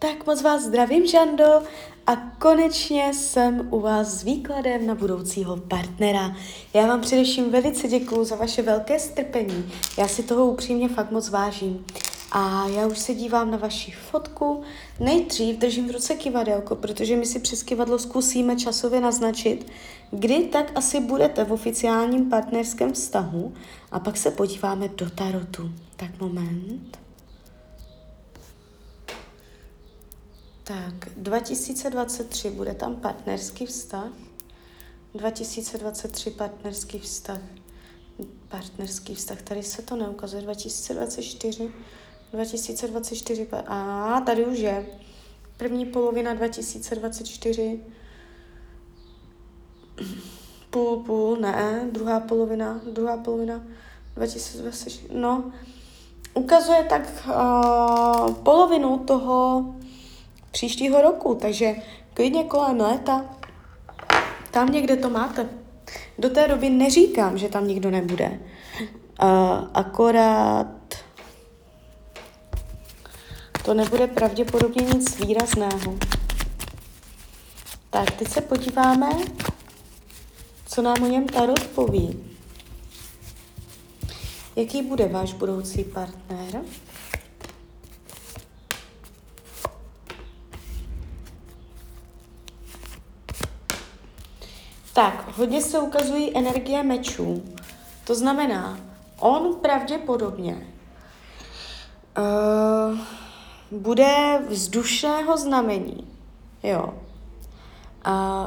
Tak moc vás zdravím, Žando, a konečně jsem u vás s výkladem na budoucího partnera. Já vám především velice děkuju za vaše velké strpení. Já si toho upřímně fakt moc vážím. A já už se dívám na vaši fotku. Nejdřív držím v ruce kivadelko, protože my si přes kivadlo zkusíme časově naznačit, kdy tak asi budete v oficiálním partnerském vztahu a pak se podíváme do tarotu. Tak moment. Tak, 2023 bude tam partnerský vztah. 2023 partnerský vztah. Partnerský vztah, tady se to neukazuje. 2024. 2024. A tady už je. První polovina 2024. Půl, půl, ne. Druhá polovina, druhá polovina 2024. No, ukazuje tak uh, polovinu toho příštího roku, takže klidně kolem léta tam někde to máte. Do té doby neříkám, že tam nikdo nebude. Uh, akorát to nebude pravděpodobně nic výrazného. Tak, teď se podíváme, co nám o něm Tarot poví. Jaký bude váš budoucí partner? Tak, hodně se ukazují energie mečů. To znamená, on pravděpodobně uh, bude vzdušného znamení. Jo. Uh,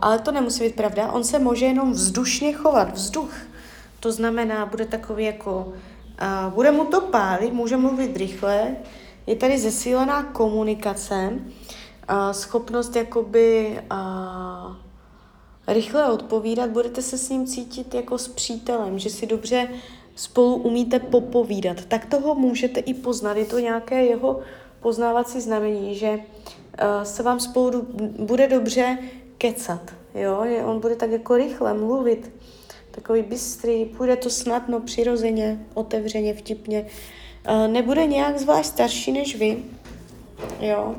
ale to nemusí být pravda. On se může jenom vzdušně chovat. Vzduch. To znamená, bude takový jako... Uh, bude mu to pálit, může mluvit rychle. Je tady zesílená komunikace. Uh, schopnost jakoby... Uh, rychle odpovídat, budete se s ním cítit jako s přítelem, že si dobře spolu umíte popovídat. Tak toho můžete i poznat. Je to nějaké jeho poznávací znamení, že uh, se vám spolu bude dobře kecat. Jo? On bude tak jako rychle mluvit, takový bystrý, půjde to snadno, přirozeně, otevřeně, vtipně. Uh, nebude nějak zvlášť starší než vy. Jo?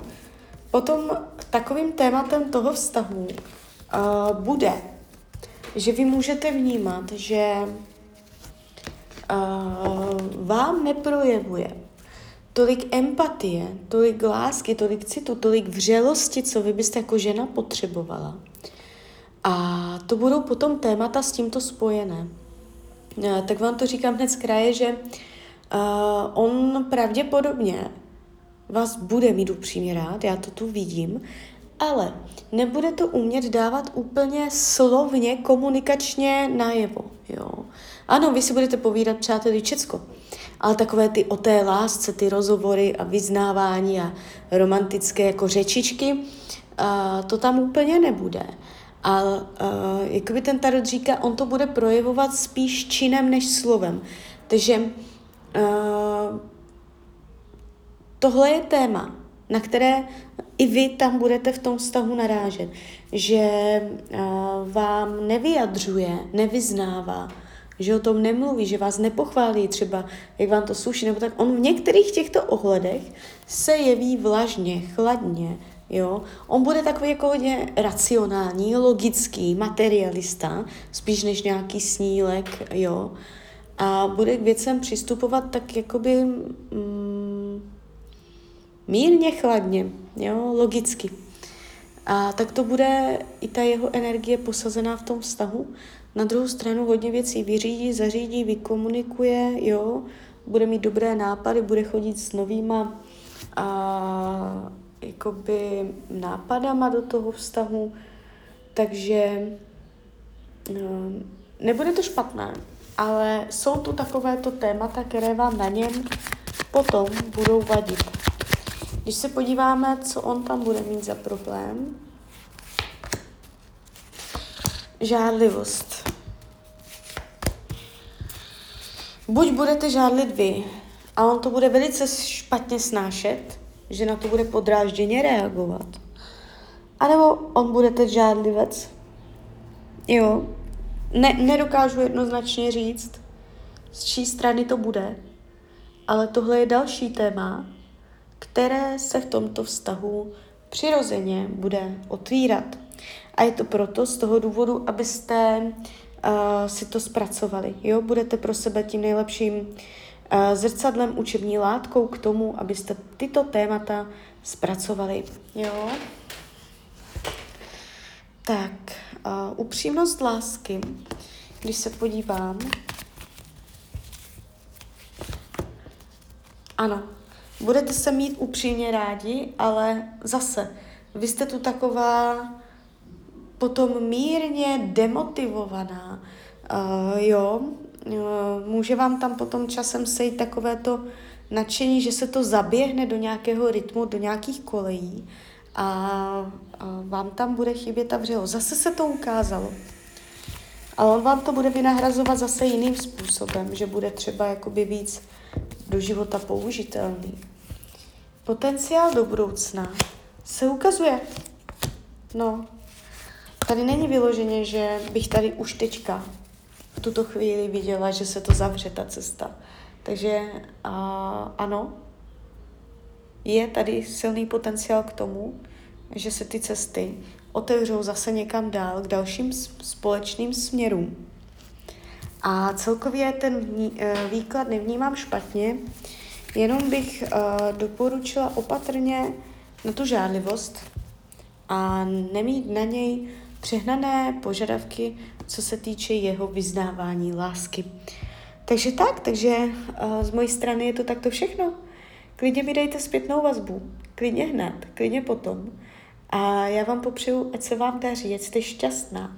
Potom takovým tématem toho vztahu uh, bude, že vy můžete vnímat, že uh, vám neprojevuje tolik empatie, tolik lásky, tolik citu, tolik vřelosti, co vy byste jako žena potřebovala. A to budou potom témata s tímto spojené. Uh, tak vám to říkám hned z kraje, že uh, on pravděpodobně vás bude mít upřímně rád, já to tu vidím, ale nebude to umět dávat úplně slovně, komunikačně najevo. Jo. Ano, vy si budete povídat, přáteli, Česko, ale takové ty o té lásce, ty rozhovory a vyznávání a romantické jako řečičky, uh, to tam úplně nebude. A uh, jakoby ten tarot říká, on to bude projevovat spíš činem než slovem. Takže uh, tohle je téma, na které i vy tam budete v tom vztahu narážet, že uh, vám nevyjadřuje, nevyznává, že o tom nemluví, že vás nepochválí třeba, jak vám to sluší, nebo tak on v některých těchto ohledech se jeví vlažně, chladně, jo. On bude takový jako hodně racionální, logický, materialista, spíš než nějaký snílek, jo. A bude k věcem přistupovat tak jakoby mm, mírně chladně, jo, logicky. A tak to bude i ta jeho energie posazená v tom vztahu. Na druhou stranu hodně věcí vyřídí, zařídí, vykomunikuje, jo, bude mít dobré nápady, bude chodit s novýma a, jakoby nápadama do toho vztahu, takže no, nebude to špatné, ale jsou tu takovéto témata, které vám na něm potom budou vadit. Když se podíváme, co on tam bude mít za problém, žádlivost. Buď budete žádlit vy a on to bude velice špatně snášet, že na to bude podrážděně reagovat. Nebo on bude teď žádlivec. Jo, ne, nedokážu jednoznačně říct, z čí strany to bude, ale tohle je další téma, které se v tomto vztahu přirozeně bude otvírat. A je to proto z toho důvodu, abyste uh, si to zpracovali. Jo? Budete pro sebe tím nejlepším uh, zrcadlem, učební látkou k tomu, abyste tyto témata zpracovali. Jo? Tak, uh, upřímnost lásky, když se podívám. Ano, budete se mít upřímně rádi, ale zase, vy jste tu taková potom mírně demotivovaná, uh, jo, uh, může vám tam potom časem sejít takové to nadšení, že se to zaběhne do nějakého rytmu, do nějakých kolejí a, a vám tam bude chybět ta vřeho. Zase se to ukázalo. Ale on vám to bude vynahrazovat zase jiným způsobem, že bude třeba jakoby víc do života použitelný. Potenciál do budoucna se ukazuje. No, tady není vyloženě, že bych tady už teďka v tuto chvíli viděla, že se to zavře, ta cesta. Takže a, ano, je tady silný potenciál k tomu, že se ty cesty otevřou zase někam dál k dalším společným směrům. A celkově ten uh, výklad nevnímám špatně, jenom bych uh, doporučila opatrně na tu žádlivost a nemít na něj přehnané požadavky, co se týče jeho vyznávání lásky. Takže tak, takže uh, z mojí strany je to takto všechno. Klidně mi dejte zpětnou vazbu, klidně hned, klidně potom. A já vám popřeju, ať se vám daří, ať jste šťastná.